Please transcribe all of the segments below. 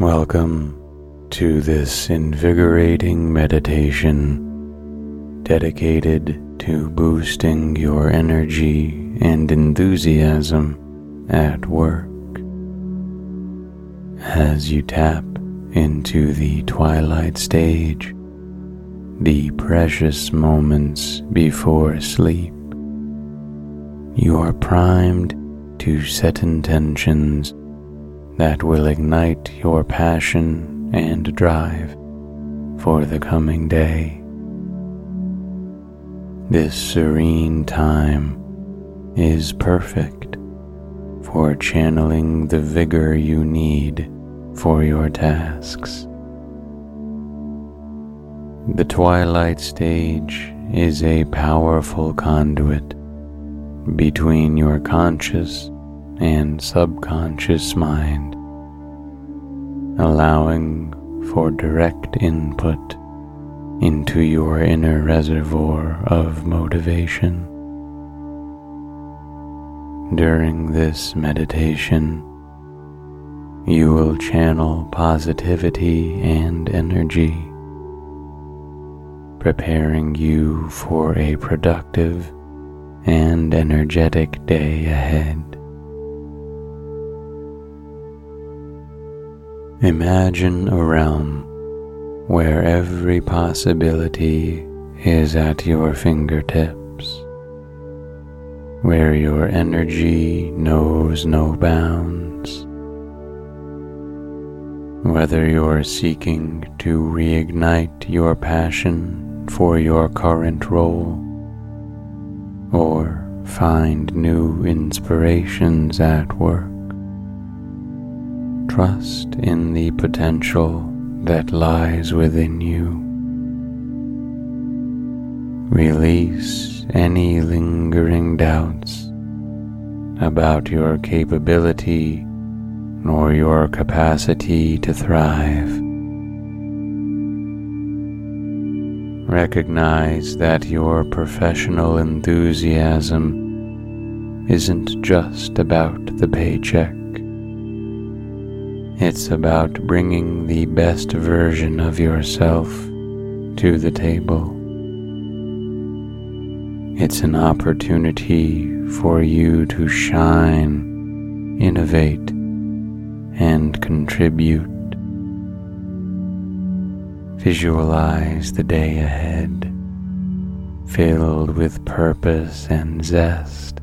Welcome to this invigorating meditation dedicated to boosting your energy and enthusiasm at work. As you tap into the twilight stage, the precious moments before sleep, you are primed to set intentions that will ignite your passion and drive for the coming day. This serene time is perfect for channeling the vigor you need for your tasks. The twilight stage is a powerful conduit between your conscious and subconscious mind, allowing for direct input into your inner reservoir of motivation. During this meditation, you will channel positivity and energy, preparing you for a productive and energetic day ahead. Imagine a realm where every possibility is at your fingertips, where your energy knows no bounds. Whether you're seeking to reignite your passion for your current role or find new inspirations at work, Trust in the potential that lies within you. Release any lingering doubts about your capability or your capacity to thrive. Recognize that your professional enthusiasm isn't just about the paycheck. It's about bringing the best version of yourself to the table. It's an opportunity for you to shine, innovate, and contribute. Visualize the day ahead, filled with purpose and zest.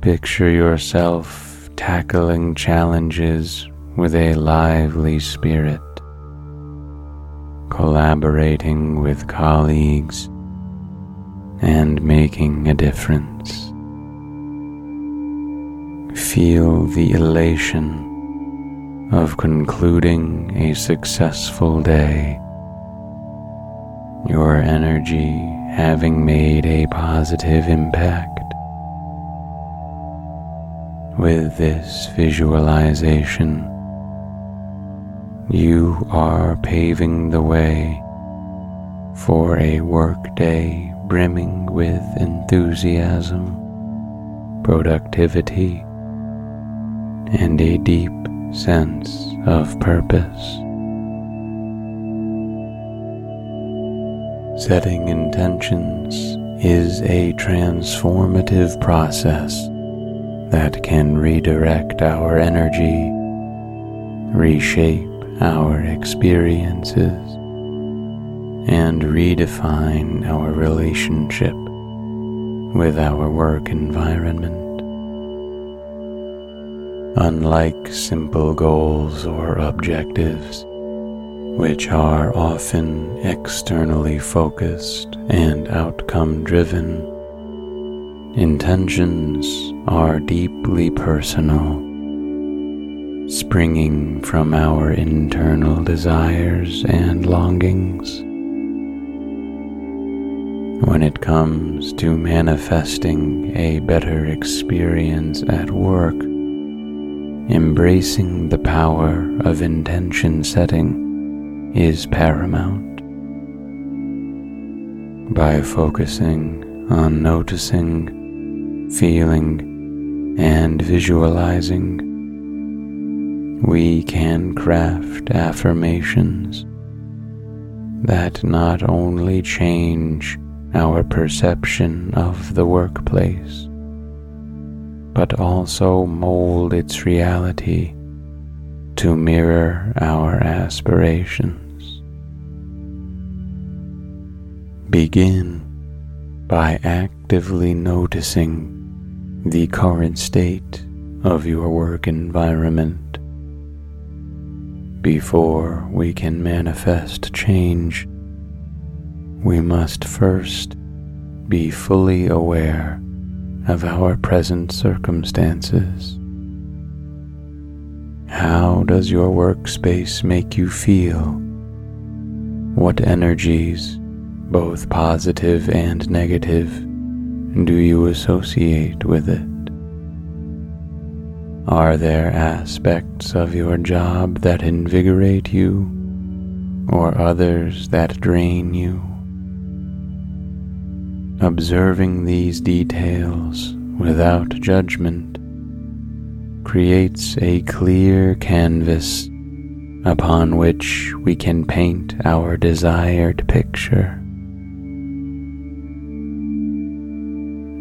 Picture yourself tackling challenges with a lively spirit, collaborating with colleagues, and making a difference. Feel the elation of concluding a successful day, your energy having made a positive impact. With this visualization, you are paving the way for a workday brimming with enthusiasm, productivity, and a deep sense of purpose. Setting intentions is a transformative process that can redirect our energy, reshape our experiences, and redefine our relationship with our work environment. Unlike simple goals or objectives, which are often externally focused and outcome driven, intentions are deeply personal, springing from our internal desires and longings. When it comes to manifesting a better experience at work, embracing the power of intention setting is paramount. By focusing on noticing, feeling, and visualizing, we can craft affirmations that not only change our perception of the workplace, but also mold its reality to mirror our aspirations. Begin by actively noticing the current state of your work environment. Before we can manifest change, we must first be fully aware of our present circumstances. How does your workspace make you feel? What energies, both positive and negative, do you associate with it? Are there aspects of your job that invigorate you or others that drain you? Observing these details without judgment creates a clear canvas upon which we can paint our desired picture.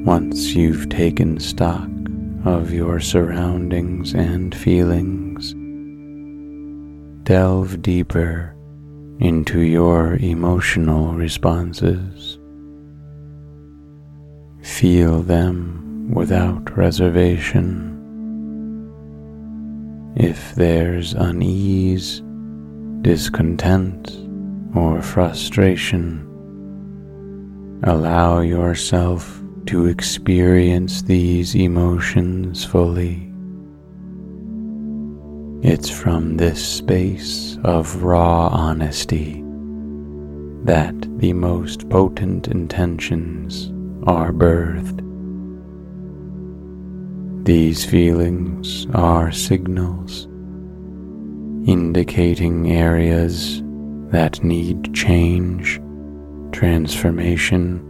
Once you've taken stock of your surroundings and feelings, delve deeper into your emotional responses. Feel them without reservation. If there's unease, discontent, or frustration, allow yourself to experience these emotions fully. It's from this space of raw honesty that the most potent intentions are birthed. These feelings are signals indicating areas that need change, transformation,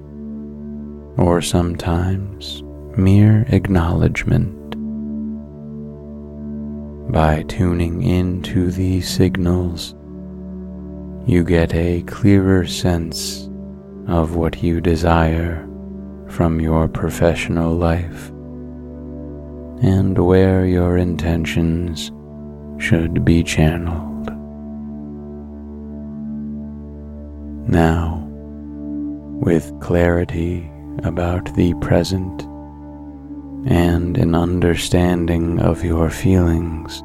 or sometimes mere acknowledgement. By tuning into these signals, you get a clearer sense of what you desire from your professional life and where your intentions should be channeled. Now, with clarity about the present and an understanding of your feelings,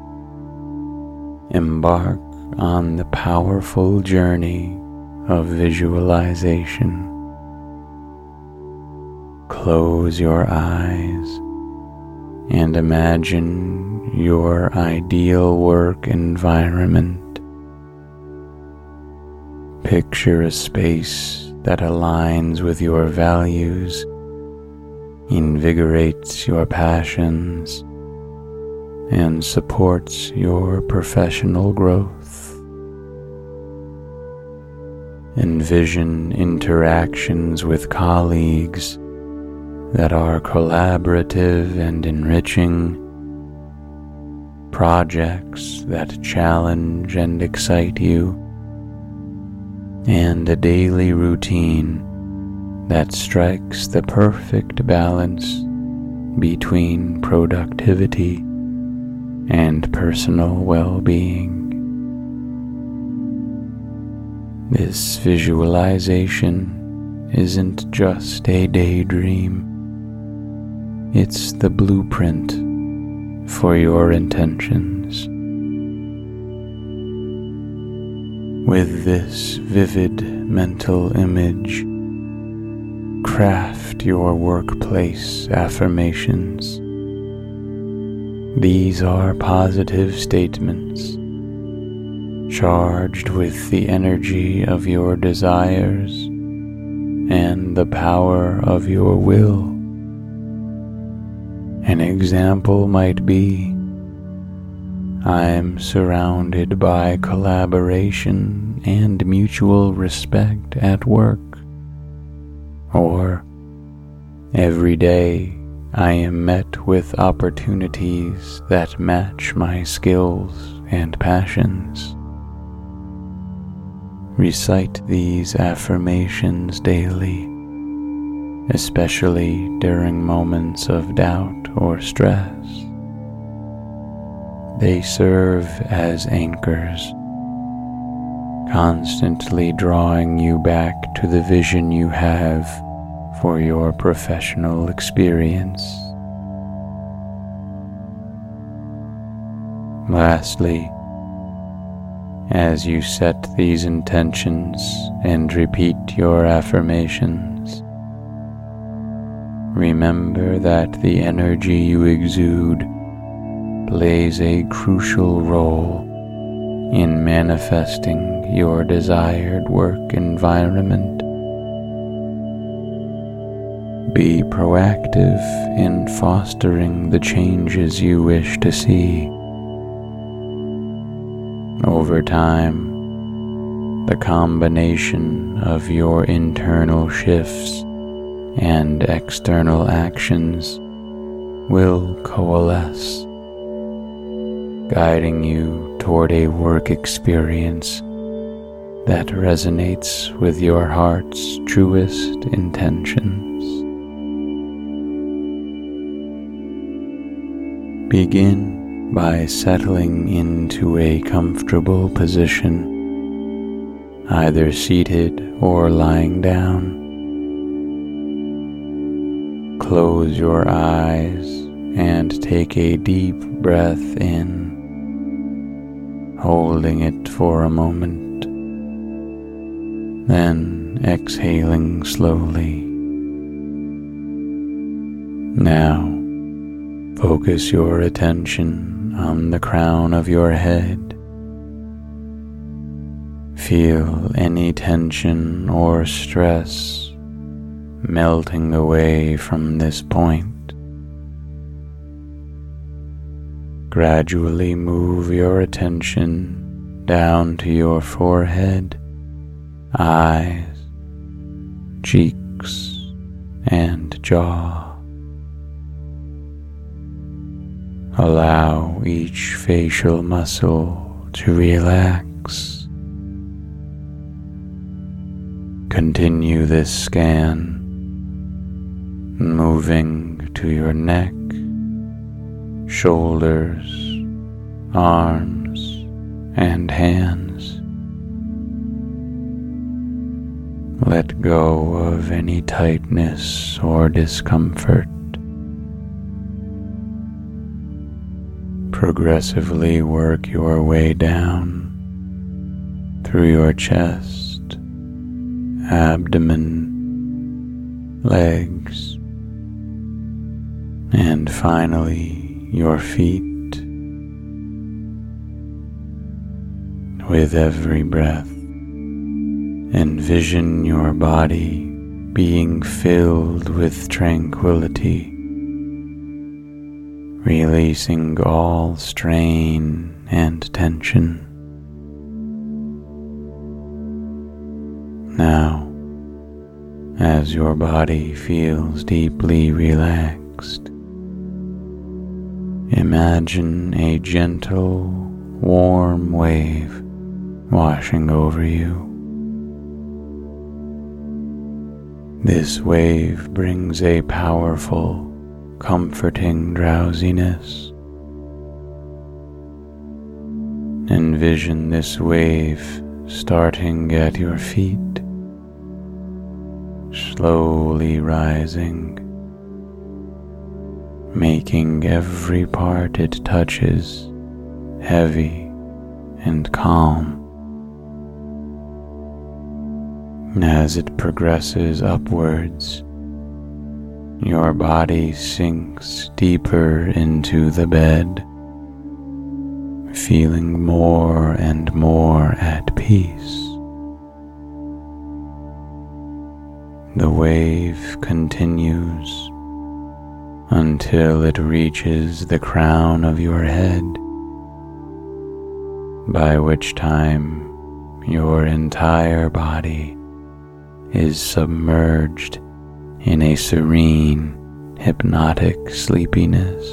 embark on the powerful journey of visualization. Close your eyes and imagine your ideal work environment. Picture a space that aligns with your values, invigorates your passions, and supports your professional growth. Envision interactions with colleagues that are collaborative and enriching, projects that challenge and excite you, and a daily routine that strikes the perfect balance between productivity and personal well being. This visualization isn't just a daydream, it's the blueprint for your intentions. With this vivid mental image, craft your workplace affirmations. These are positive statements charged with the energy of your desires and the power of your will. An example might be I am surrounded by collaboration and mutual respect at work. Or every day I am met with opportunities that match my skills and passions. Recite these affirmations daily, especially during moments of doubt or stress. They serve as anchors, constantly drawing you back to the vision you have for your professional experience. Lastly, as you set these intentions and repeat your affirmations, remember that the energy you exude plays a crucial role in manifesting your desired work environment. Be proactive in fostering the changes you wish to see over time, the combination of your internal shifts and external actions will coalesce, guiding you toward a work experience that resonates with your heart's truest intentions. Begin by settling into a comfortable position, either seated or lying down. Close your eyes and take a deep breath in, holding it for a moment, then exhaling slowly. Now, focus your attention on the crown of your head. Feel any tension or stress melting away from this point. Gradually move your attention down to your forehead, eyes, cheeks, and jaw. Allow each facial muscle to relax. Continue this scan, moving to your neck, shoulders, arms, and hands. Let go of any tightness or discomfort. progressively work your way down through your chest, abdomen, legs, and finally your feet. With every breath, envision your body being filled with tranquility releasing all strain and tension. Now, as your body feels deeply relaxed, imagine a gentle, warm wave washing over you. This wave brings a powerful comforting drowsiness. Envision this wave starting at your feet, slowly rising, making every part it touches heavy and calm. As it progresses upwards, your body sinks deeper into the bed, feeling more and more at peace. The wave continues until it reaches the crown of your head, by which time your entire body is submerged in a serene, hypnotic sleepiness.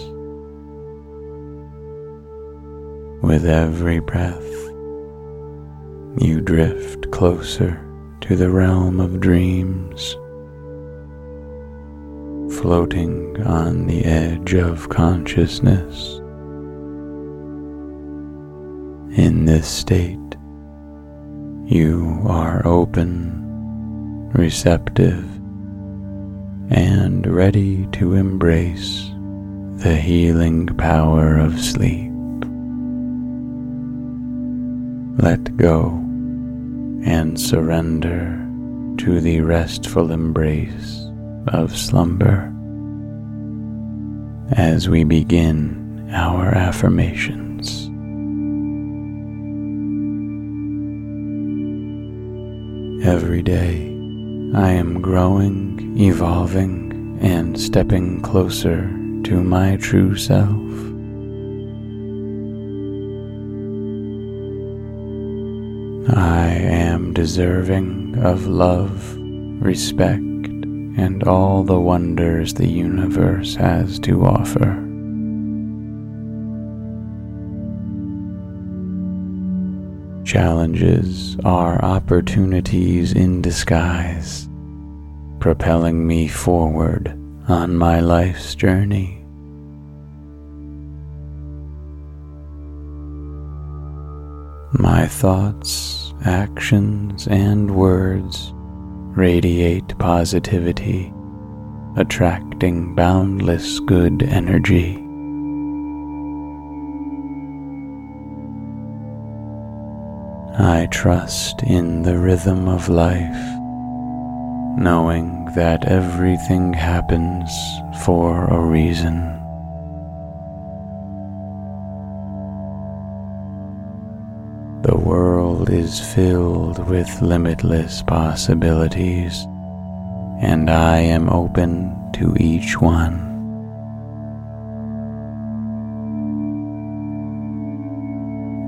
With every breath, you drift closer to the realm of dreams, floating on the edge of consciousness. In this state, you are open receptive, and ready to embrace the healing power of sleep. Let go and surrender to the restful embrace of slumber as we begin our affirmations. Every day, I am growing, evolving, and stepping closer to my true self. I am deserving of love, respect, and all the wonders the universe has to offer. Challenges are opportunities in disguise, propelling me forward on my life's journey. My thoughts, actions, and words radiate positivity, attracting boundless good energy. I trust in the rhythm of life, knowing that everything happens for a reason. The world is filled with limitless possibilities, and I am open to each one.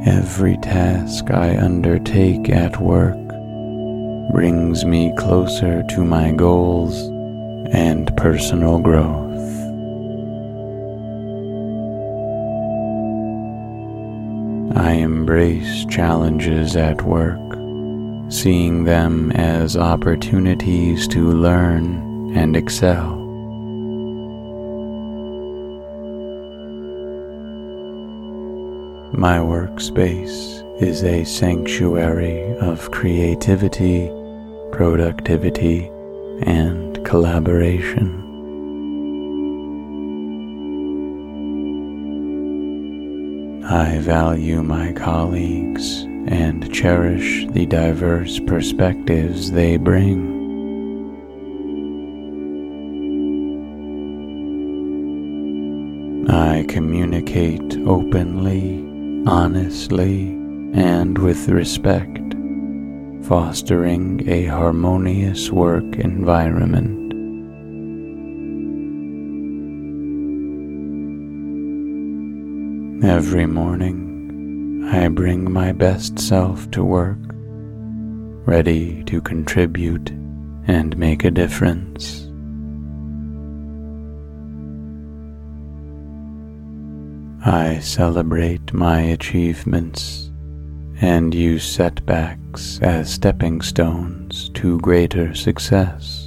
Every task I undertake at work brings me closer to my goals and personal growth. I embrace challenges at work, seeing them as opportunities to learn and excel. My workspace is a sanctuary of creativity, productivity, and collaboration. I value my colleagues and cherish the diverse perspectives they bring. I communicate openly honestly and with respect, fostering a harmonious work environment. Every morning, I bring my best self to work, ready to contribute and make a difference. I celebrate my achievements and use setbacks as stepping stones to greater success.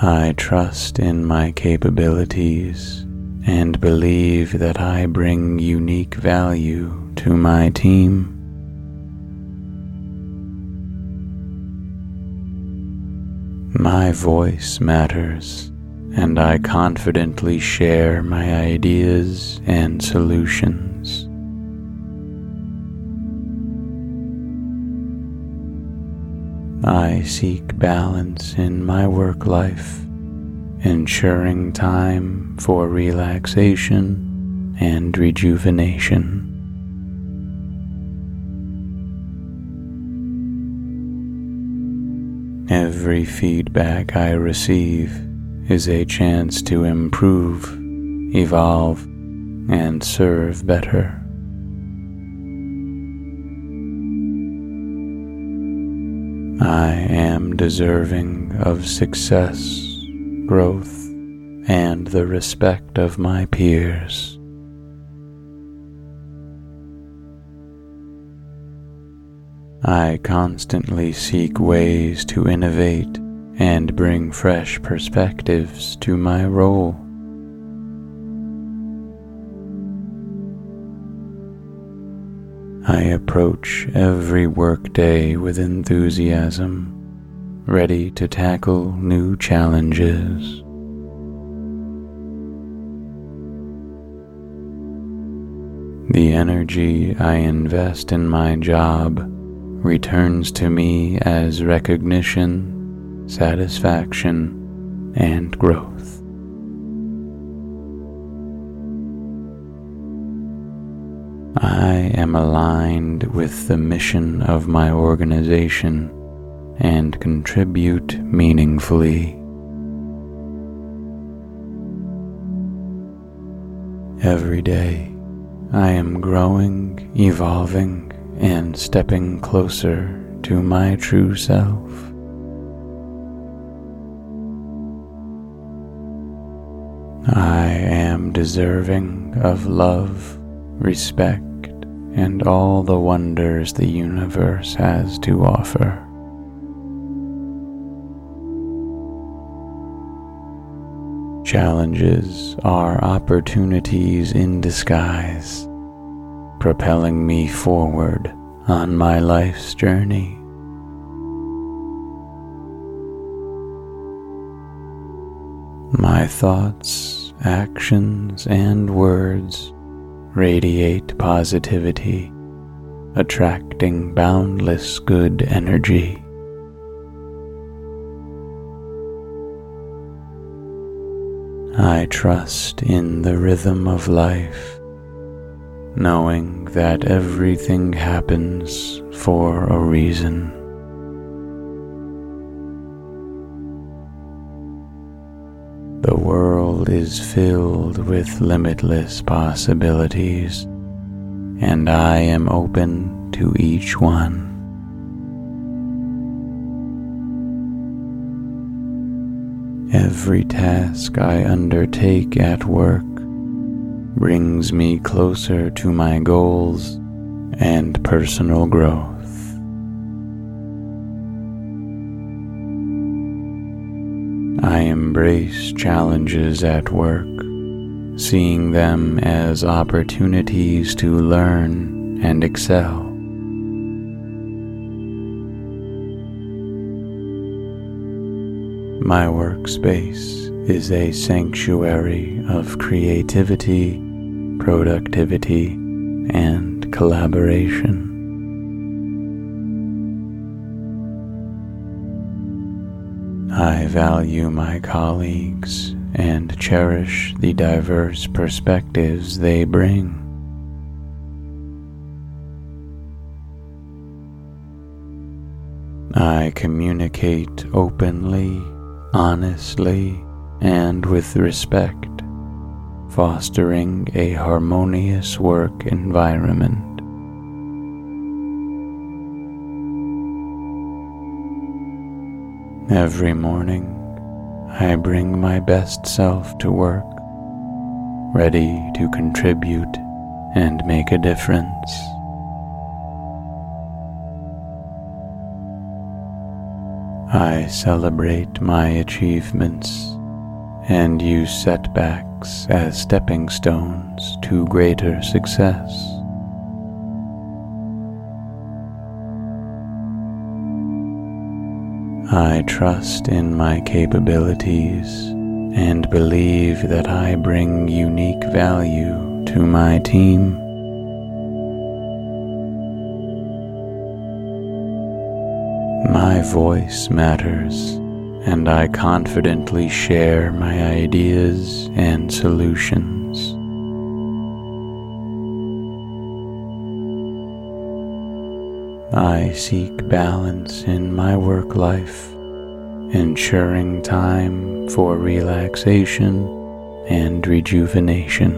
I trust in my capabilities and believe that I bring unique value to my team. My voice matters, and I confidently share my ideas and solutions. I seek balance in my work life, ensuring time for relaxation and rejuvenation. Every feedback I receive is a chance to improve, evolve, and serve better. I am deserving of success, growth, and the respect of my peers. I constantly seek ways to innovate and bring fresh perspectives to my role. I approach every workday with enthusiasm, ready to tackle new challenges. The energy I invest in my job returns to me as recognition, satisfaction, and growth. I am aligned with the mission of my organization and contribute meaningfully. Every day, I am growing, evolving, and stepping closer to my true self. I am deserving of love, respect, and all the wonders the universe has to offer. Challenges are opportunities in disguise propelling me forward on my life's journey. My thoughts, actions, and words radiate positivity, attracting boundless good energy. I trust in the rhythm of life knowing that everything happens for a reason. The world is filled with limitless possibilities, and I am open to each one. Every task I undertake at work brings me closer to my goals and personal growth. I embrace challenges at work, seeing them as opportunities to learn and excel. My workspace is a sanctuary of creativity productivity, and collaboration. I value my colleagues and cherish the diverse perspectives they bring. I communicate openly, honestly, and with respect fostering a harmonious work environment. Every morning, I bring my best self to work, ready to contribute and make a difference. I celebrate my achievements and use setbacks as stepping stones to greater success. I trust in my capabilities and believe that I bring unique value to my team. My voice matters, and I confidently share my ideas and solutions. I seek balance in my work life, ensuring time for relaxation and rejuvenation.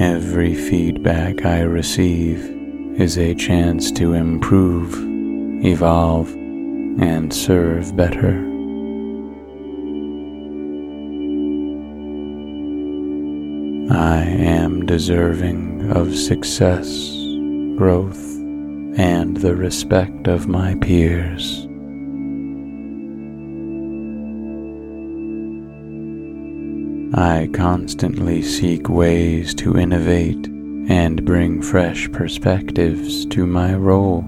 Every feedback I receive is a chance to improve, evolve, and serve better. I am deserving of success, growth, and the respect of my peers. I constantly seek ways to innovate and bring fresh perspectives to my role.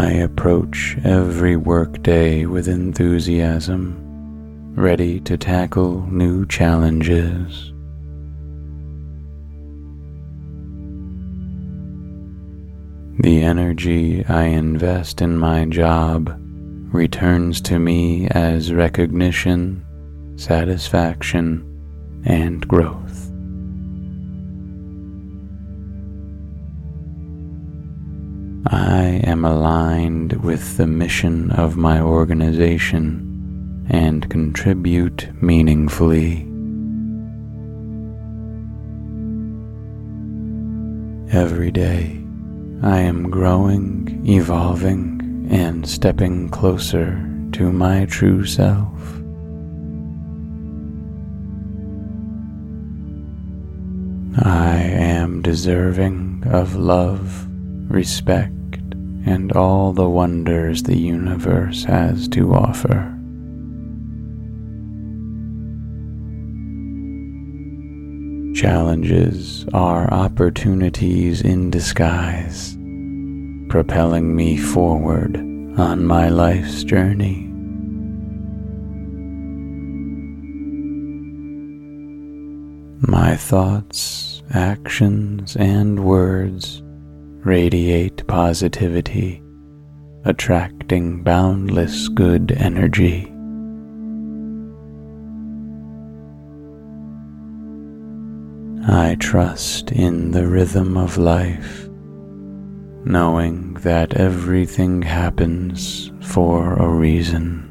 I approach every workday with enthusiasm, ready to tackle new challenges. The energy I invest in my job returns to me as recognition, satisfaction, and growth. I am aligned with the mission of my organization and contribute meaningfully. Every day, I am growing, evolving, and stepping closer to my true self. I am deserving of love respect, and all the wonders the universe has to offer. Challenges are opportunities in disguise, propelling me forward on my life's journey. My thoughts, actions, and words radiate positivity, attracting boundless good energy. I trust in the rhythm of life, knowing that everything happens for a reason.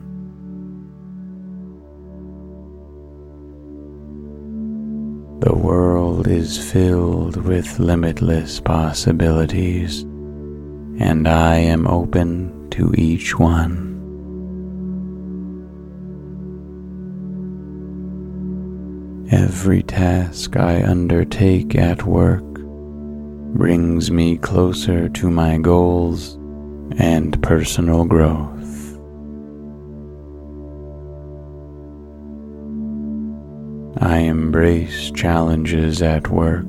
The world is filled with limitless possibilities, and I am open to each one. Every task I undertake at work brings me closer to my goals and personal growth. I embrace challenges at work,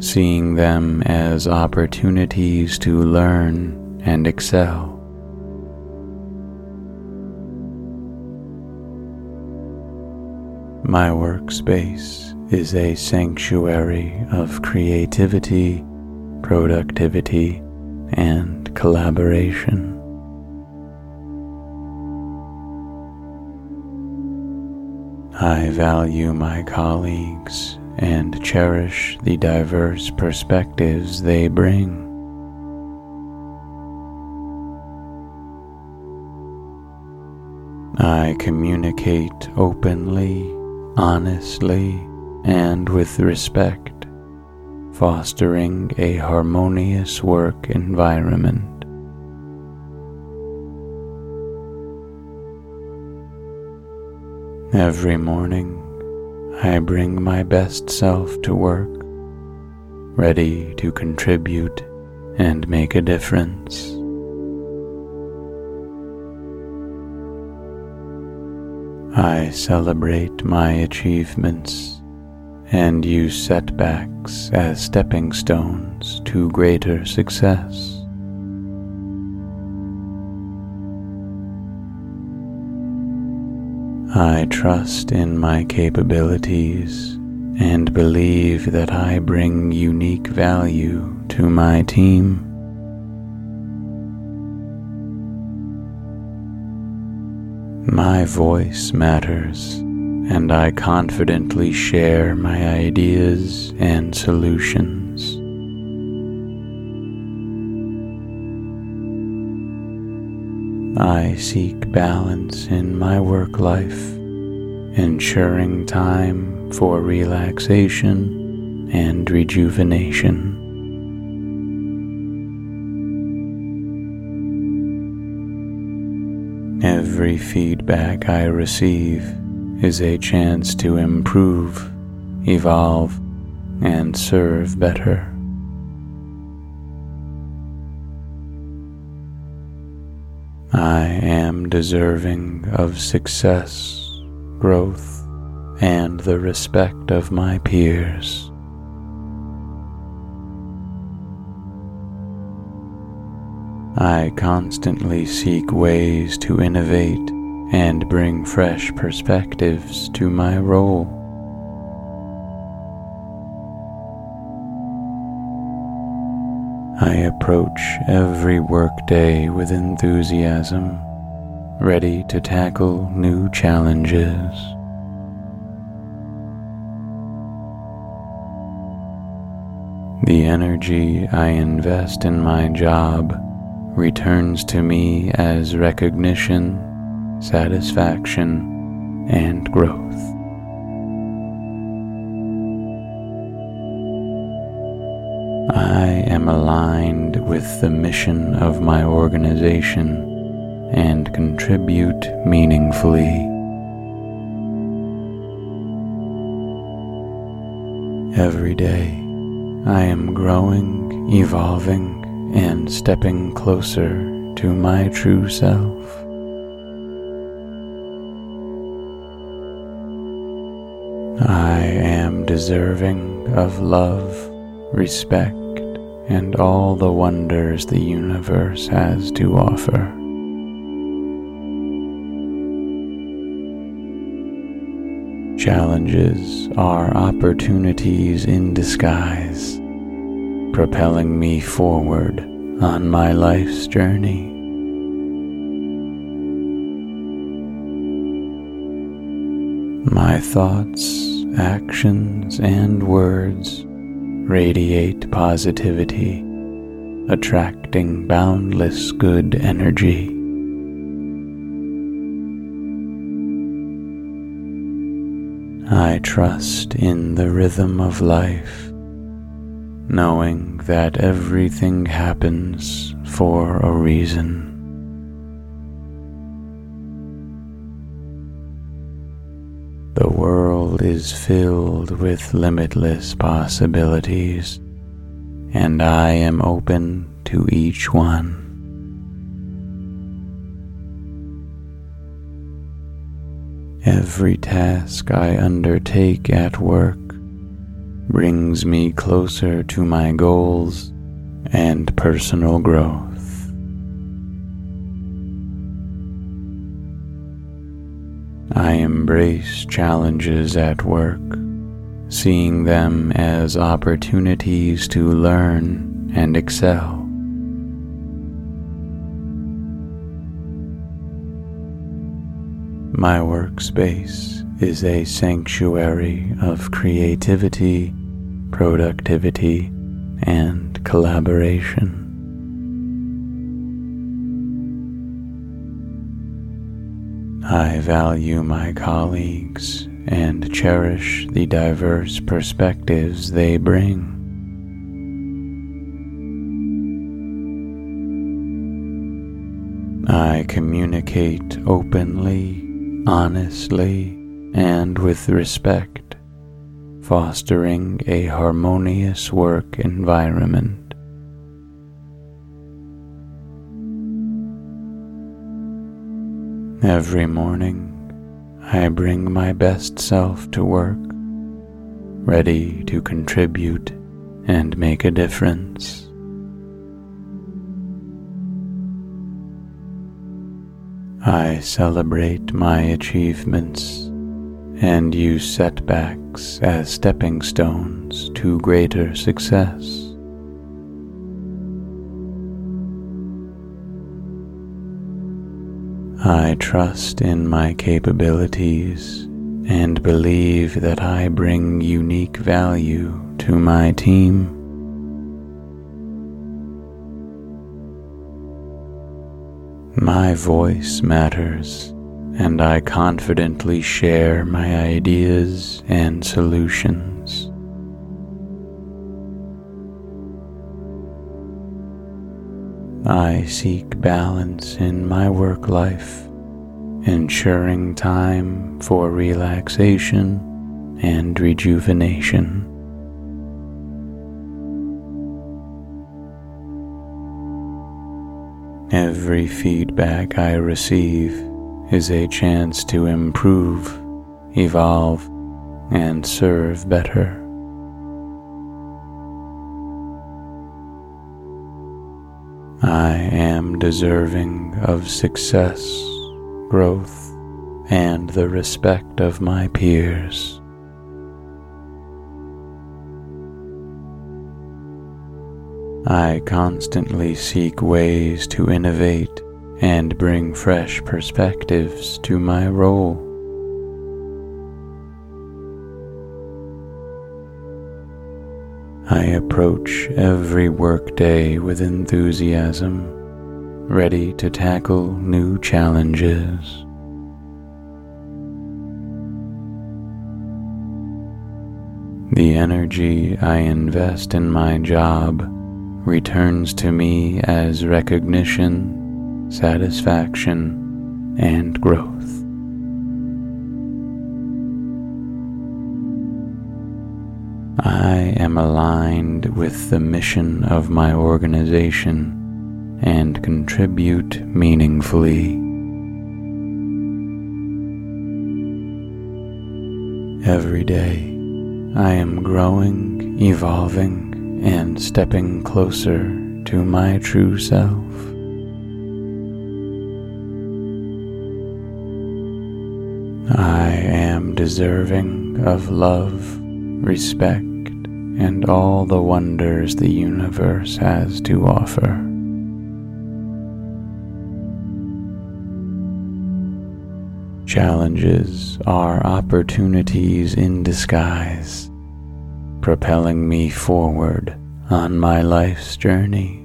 seeing them as opportunities to learn and excel. My workspace is a sanctuary of creativity, productivity, and collaboration. I value my colleagues and cherish the diverse perspectives they bring. I communicate openly, honestly, and with respect, fostering a harmonious work environment. Every morning, I bring my best self to work, ready to contribute and make a difference. I celebrate my achievements and use setbacks as stepping stones to greater success. I trust in my capabilities and believe that I bring unique value to my team. My voice matters, and I confidently share my ideas and solutions. I seek balance in my work life, ensuring time for relaxation and rejuvenation. Every feedback I receive is a chance to improve, evolve, and serve better. I am deserving of success, growth, and the respect of my peers. I constantly seek ways to innovate and bring fresh perspectives to my role. I approach every workday with enthusiasm, ready to tackle new challenges. The energy I invest in my job returns to me as recognition, satisfaction, and growth. I am aligned with the mission of my organization and contribute meaningfully. Every day, I am growing, evolving, and stepping closer to my true self. I am deserving of love respect, and all the wonders the universe has to offer. Challenges are opportunities in disguise, propelling me forward on my life's journey. My thoughts, actions, and words radiate positivity, attracting boundless good energy. I trust in the rhythm of life, knowing that everything happens for a reason. Is filled with limitless possibilities, and I am open to each one. Every task I undertake at work brings me closer to my goals and personal growth. I embrace challenges at work, seeing them as opportunities to learn and excel. My workspace is a sanctuary of creativity, productivity, and collaboration. I value my colleagues and cherish the diverse perspectives they bring. I communicate openly, honestly, and with respect fostering a harmonious work environment. Every morning, I bring my best self to work, ready to contribute and make a difference. I celebrate my achievements and use setbacks as stepping stones to greater success. I trust in my capabilities and believe that I bring unique value to my team. My voice matters, and I confidently share my ideas and solutions. I seek balance in my work life, ensuring time for relaxation and rejuvenation. Every feedback I receive is a chance to improve, evolve, and serve better. I am deserving of success, growth, and the respect of my peers. I constantly seek ways to innovate and bring fresh perspectives to my role. Approach every workday with enthusiasm, ready to tackle new challenges. The energy I invest in my job returns to me as recognition, satisfaction, and growth. I am aligned with the mission of my organization and contribute meaningfully. Every day, I am growing, evolving, and stepping closer to my true self. I am deserving of love, respect, and all the wonders the universe has to offer. Challenges are opportunities in disguise, propelling me forward on my life's journey.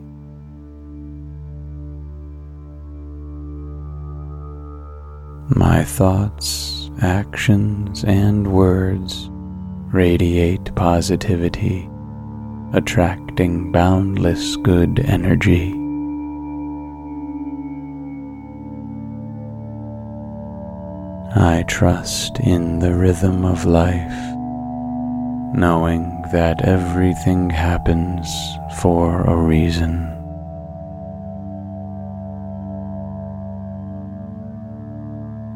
My thoughts, actions, and words radiate positivity, attracting boundless good energy. I trust in the rhythm of life, knowing that everything happens for a reason.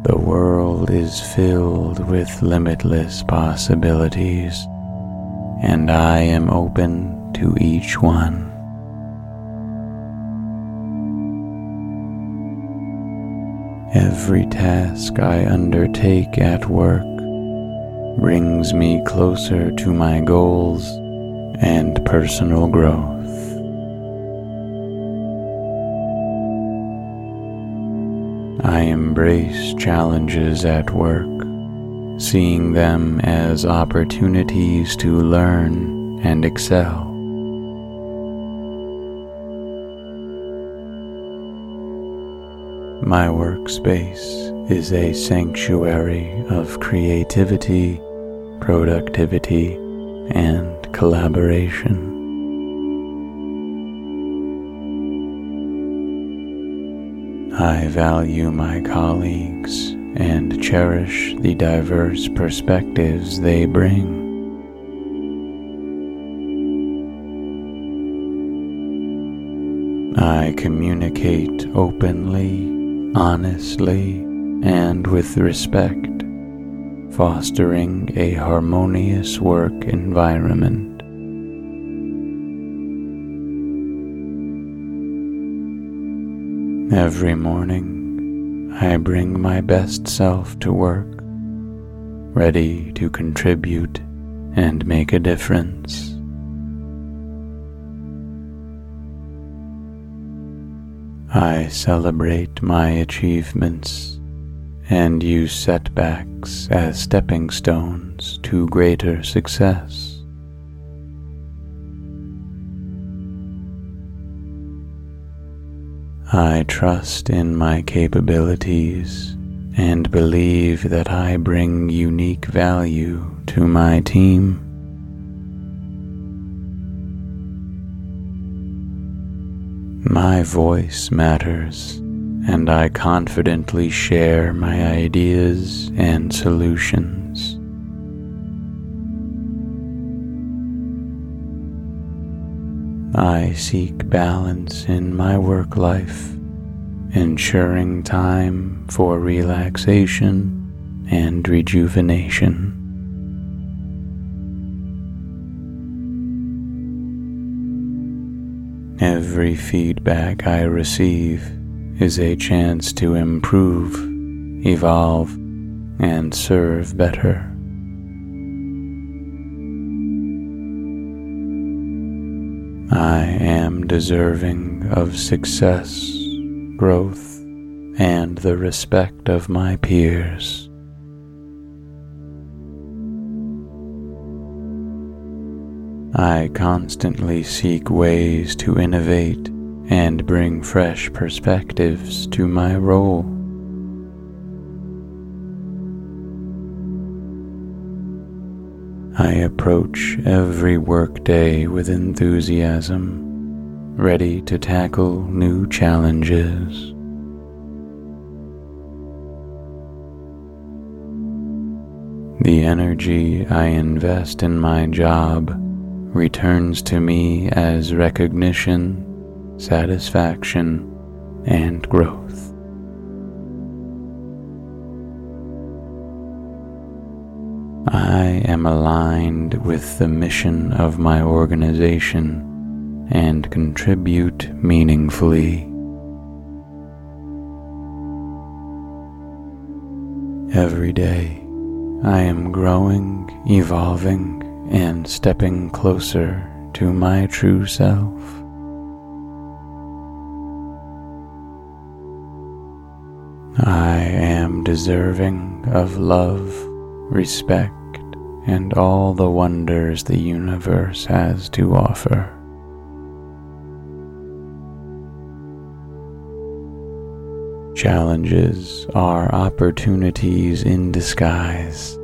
The world is filled with limitless possibilities, and I am open to each one. Every task I undertake at work brings me closer to my goals and personal growth. I embrace challenges at work, seeing them as opportunities to learn and excel. My workspace is a sanctuary of creativity, productivity, and collaboration. I value my colleagues and cherish the diverse perspectives they bring. I communicate openly, honestly, and with respect, fostering a harmonious work environment. Every morning, I bring my best self to work, ready to contribute and make a difference. I celebrate my achievements and use setbacks as stepping stones to greater success. I trust in my capabilities and believe that I bring unique value to my team. My voice matters, and I confidently share my ideas and solutions. I seek balance in my work life, ensuring time for relaxation and rejuvenation. Every feedback I receive is a chance to improve, evolve, and serve better. I am deserving of success, growth, and the respect of my peers. I constantly seek ways to innovate and bring fresh perspectives to my role. I approach every workday with enthusiasm, ready to tackle new challenges. The energy I invest in my job returns to me as recognition, satisfaction, and growth. I am aligned with the mission of my organization and contribute meaningfully. Every day, I am growing, evolving, and stepping closer to my true self. I am deserving of love, respect, and all the wonders the universe has to offer. Challenges are opportunities in disguise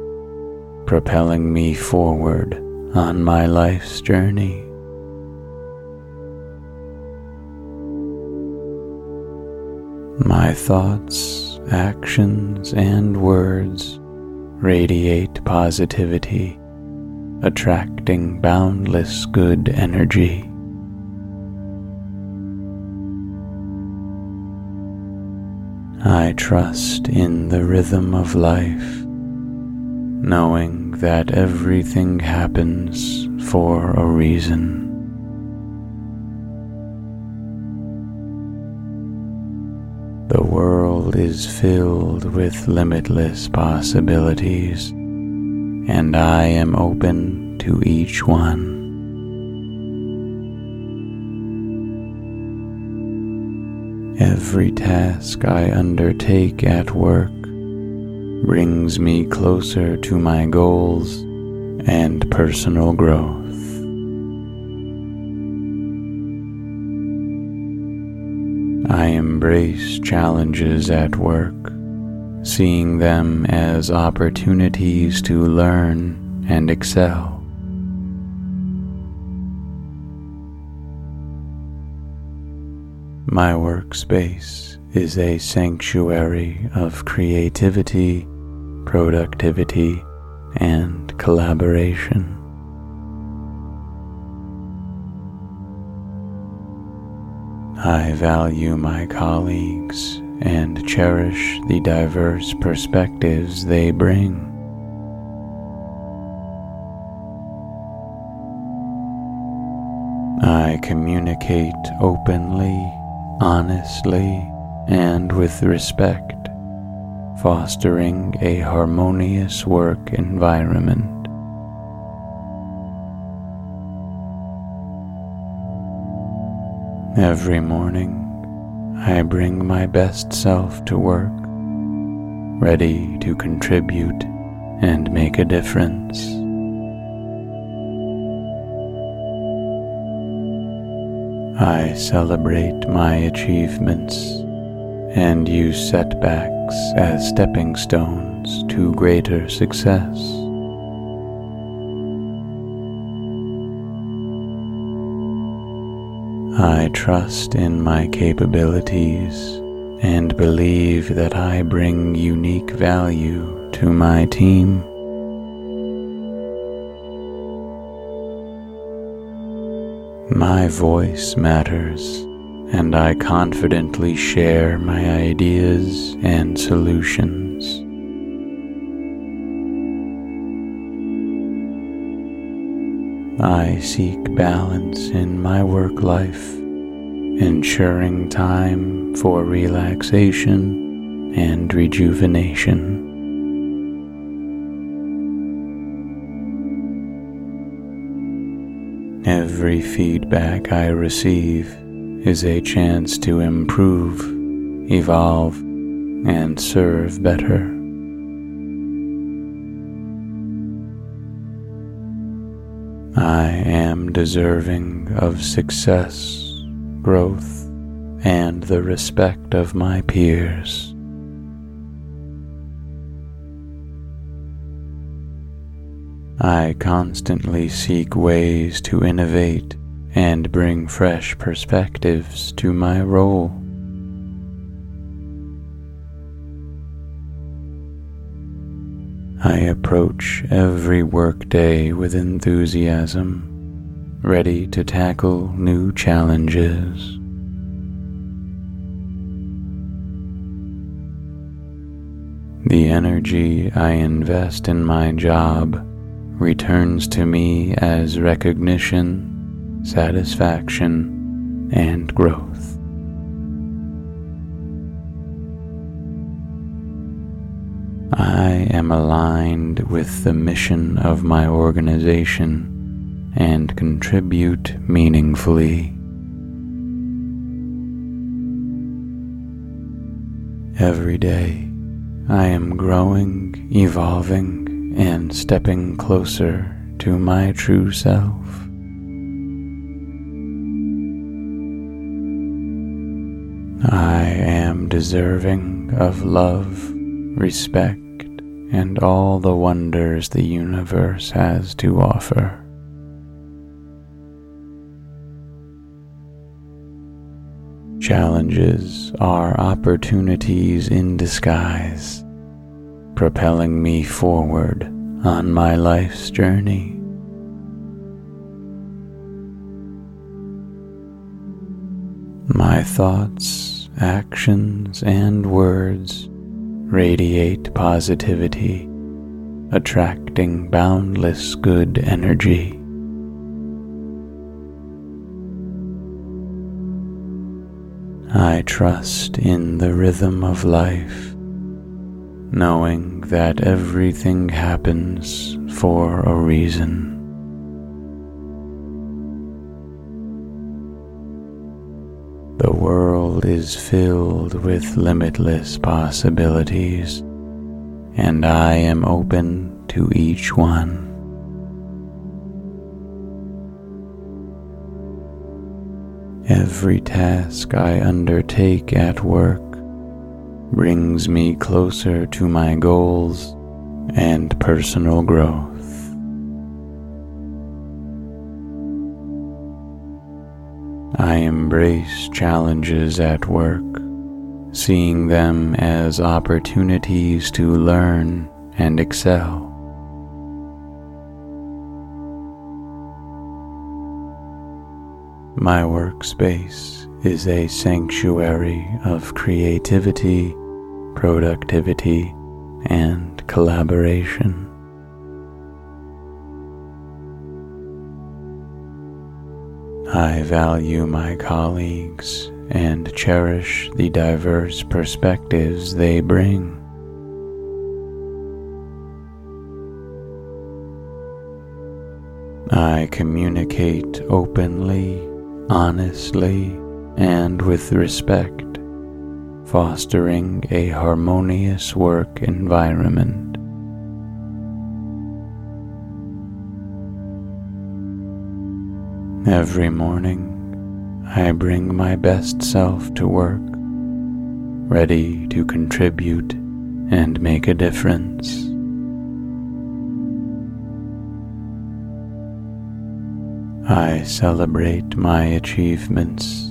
propelling me forward on my life's journey. My thoughts, actions, and words radiate positivity, attracting boundless good energy. I trust in the rhythm of life knowing that everything happens for a reason. Is filled with limitless possibilities, and I am open to each one. Every task I undertake at work brings me closer to my goals and personal growth. Embrace challenges at work, seeing them as opportunities to learn and excel. My workspace is a sanctuary of creativity, productivity, and collaboration. I value my colleagues and cherish the diverse perspectives they bring. I communicate openly, honestly, and with respect, fostering a harmonious work environment. Every morning, I bring my best self to work, ready to contribute and make a difference. I celebrate my achievements and use setbacks as stepping stones to greater success. I trust in my capabilities and believe that I bring unique value to my team. My voice matters, and I confidently share my ideas and solutions. I seek balance in my work life, ensuring time for relaxation and rejuvenation. Every feedback I receive is a chance to improve, evolve, and serve better. I am deserving of success, growth, and the respect of my peers. I constantly seek ways to innovate and bring fresh perspectives to my role. I approach every workday with enthusiasm, ready to tackle new challenges. The energy I invest in my job returns to me as recognition, satisfaction, and growth. I am aligned with the mission of my organization and contribute meaningfully. Every day, I am growing, evolving, and stepping closer to my true self. I am deserving of love respect, and all the wonders the universe has to offer. Challenges are opportunities in disguise, propelling me forward on my life's journey. My thoughts, actions, and words radiate positivity, attracting boundless good energy. I trust in the rhythm of life, knowing that everything happens for a reason. The world is filled with limitless possibilities, and I am open to each one. Every task I undertake at work brings me closer to my goals and personal growth. I embrace challenges at work, seeing them as opportunities to learn and excel. My workspace is a sanctuary of creativity, productivity, and collaboration. I value my colleagues and cherish the diverse perspectives they bring. I communicate openly, honestly, and with respect, fostering a harmonious work environment. Every morning, I bring my best self to work, ready to contribute and make a difference. I celebrate my achievements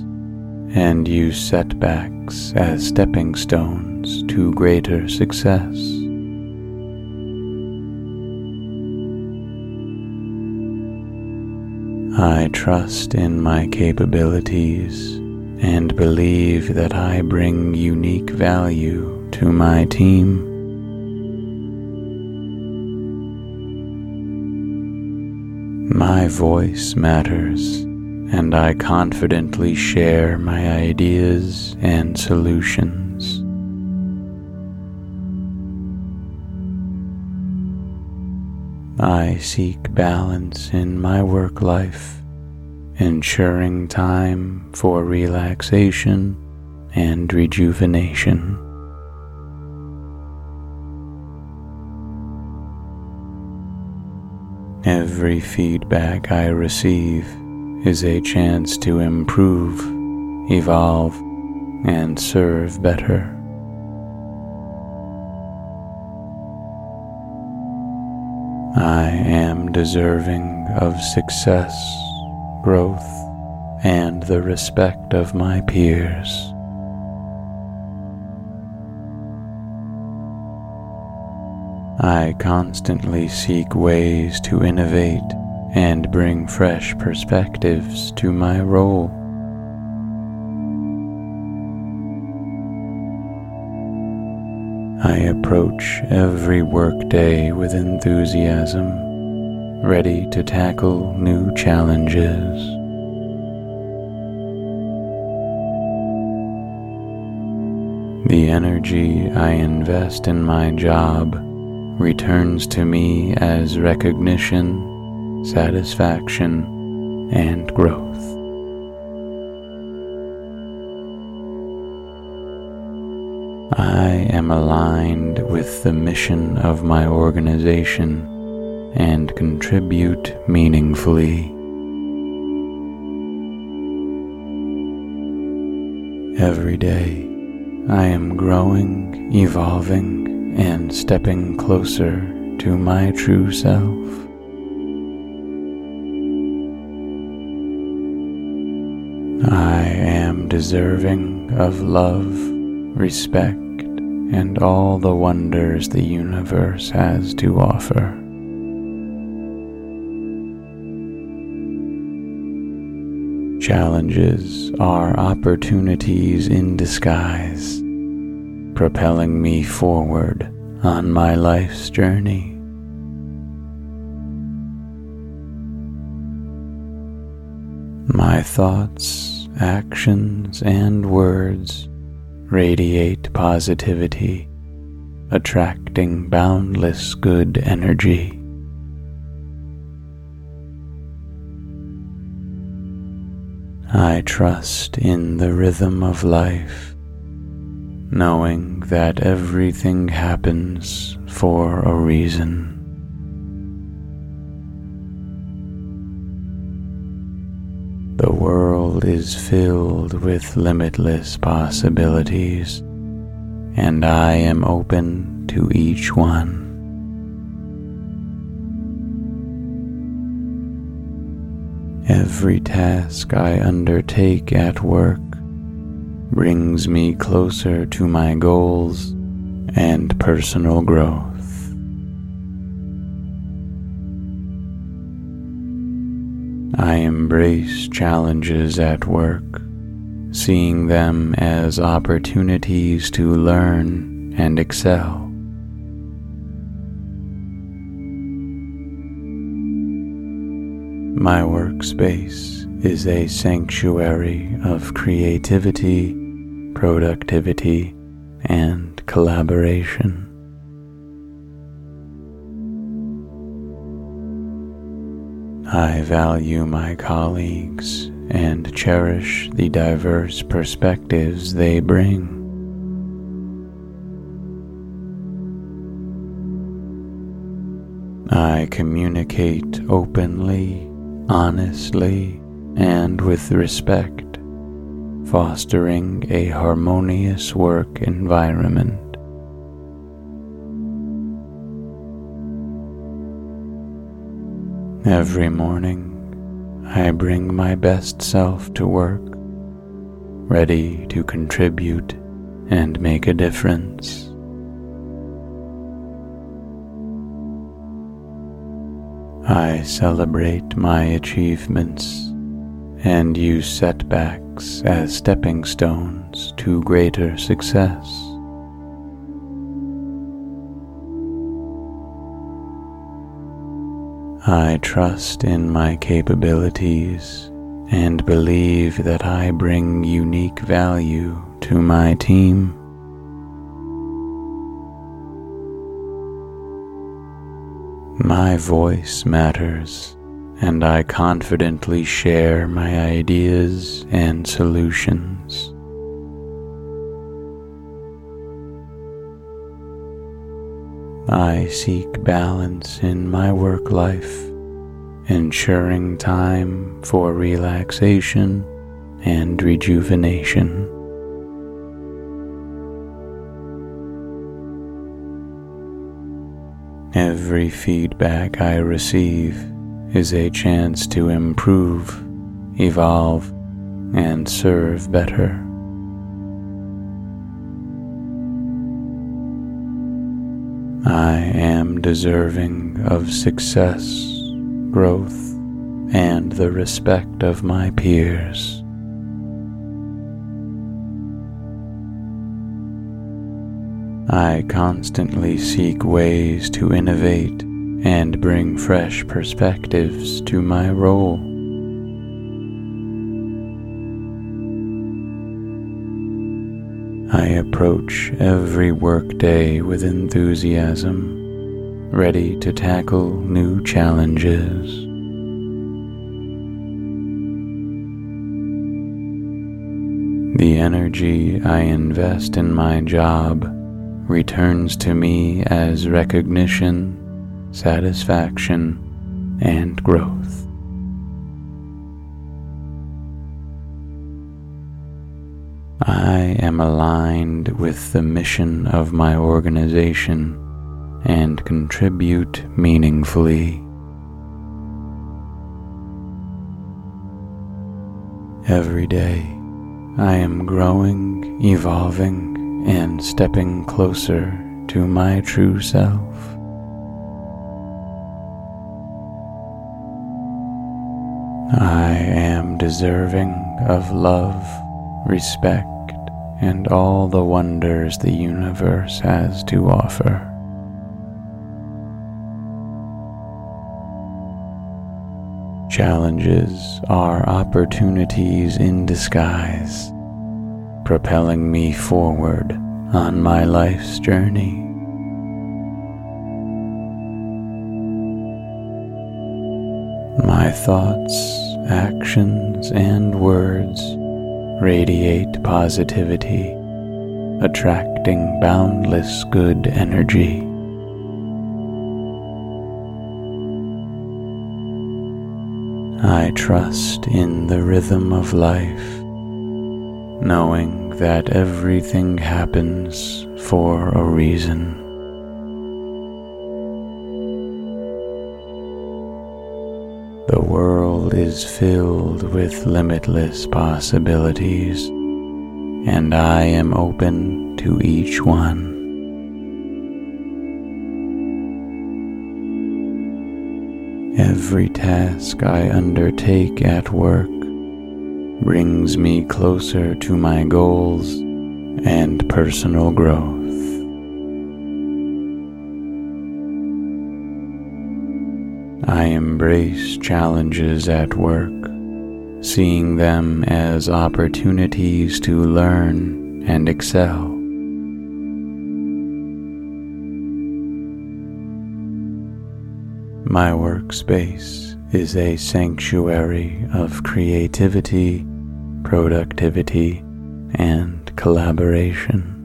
and use setbacks as stepping stones to greater success. I trust in my capabilities and believe that I bring unique value to my team. My voice matters, and I confidently share my ideas and solutions. I seek balance in my work life, ensuring time for relaxation and rejuvenation. Every feedback I receive is a chance to improve, evolve, and serve better. I am deserving of success, growth, and the respect of my peers. I constantly seek ways to innovate and bring fresh perspectives to my role. I approach every workday with enthusiasm, ready to tackle new challenges. The energy I invest in my job returns to me as recognition, satisfaction, and growth. I am aligned with the mission of my organization and contribute meaningfully. Every day, I am growing, evolving, and stepping closer to my true self. I am deserving of love respect, and all the wonders the universe has to offer. Challenges are opportunities in disguise, propelling me forward on my life's journey. My thoughts, actions, and words radiate positivity, attracting boundless good energy. I trust in the rhythm of life, knowing that everything happens for a reason. The world is filled with limitless possibilities, and I am open to each one. Every task I undertake at work brings me closer to my goals and personal growth. I embrace challenges at work, seeing them as opportunities to learn and excel. My workspace is a sanctuary of creativity, productivity, and collaboration. I value my colleagues and cherish the diverse perspectives they bring. I communicate openly, honestly, and with respect, fostering a harmonious work environment. Every morning, I bring my best self to work, ready to contribute and make a difference. I celebrate my achievements and use setbacks as stepping stones to greater success. I trust in my capabilities and believe that I bring unique value to my team. My voice matters, and I confidently share my ideas and solutions. I seek balance in my work life, ensuring time for relaxation and rejuvenation. Every feedback I receive is a chance to improve, evolve, and serve better. I am deserving of success, growth, and the respect of my peers. I constantly seek ways to innovate and bring fresh perspectives to my role. I approach every workday with enthusiasm, ready to tackle new challenges. The energy I invest in my job returns to me as recognition, satisfaction, and growth. I am aligned with the mission of my organization and contribute meaningfully. Every day, I am growing, evolving, and stepping closer to my true self. I am deserving of love respect, and all the wonders the universe has to offer. Challenges are opportunities in disguise, propelling me forward on my life's journey. My thoughts, actions, and words radiate positivity, attracting boundless good energy. I trust in the rhythm of life, knowing that everything happens for a reason. Is filled with limitless possibilities, and I am open to each one. Every task I undertake at work brings me closer to my goals and personal growth. I embrace challenges at work, seeing them as opportunities to learn and excel. My workspace is a sanctuary of creativity, productivity, and collaboration.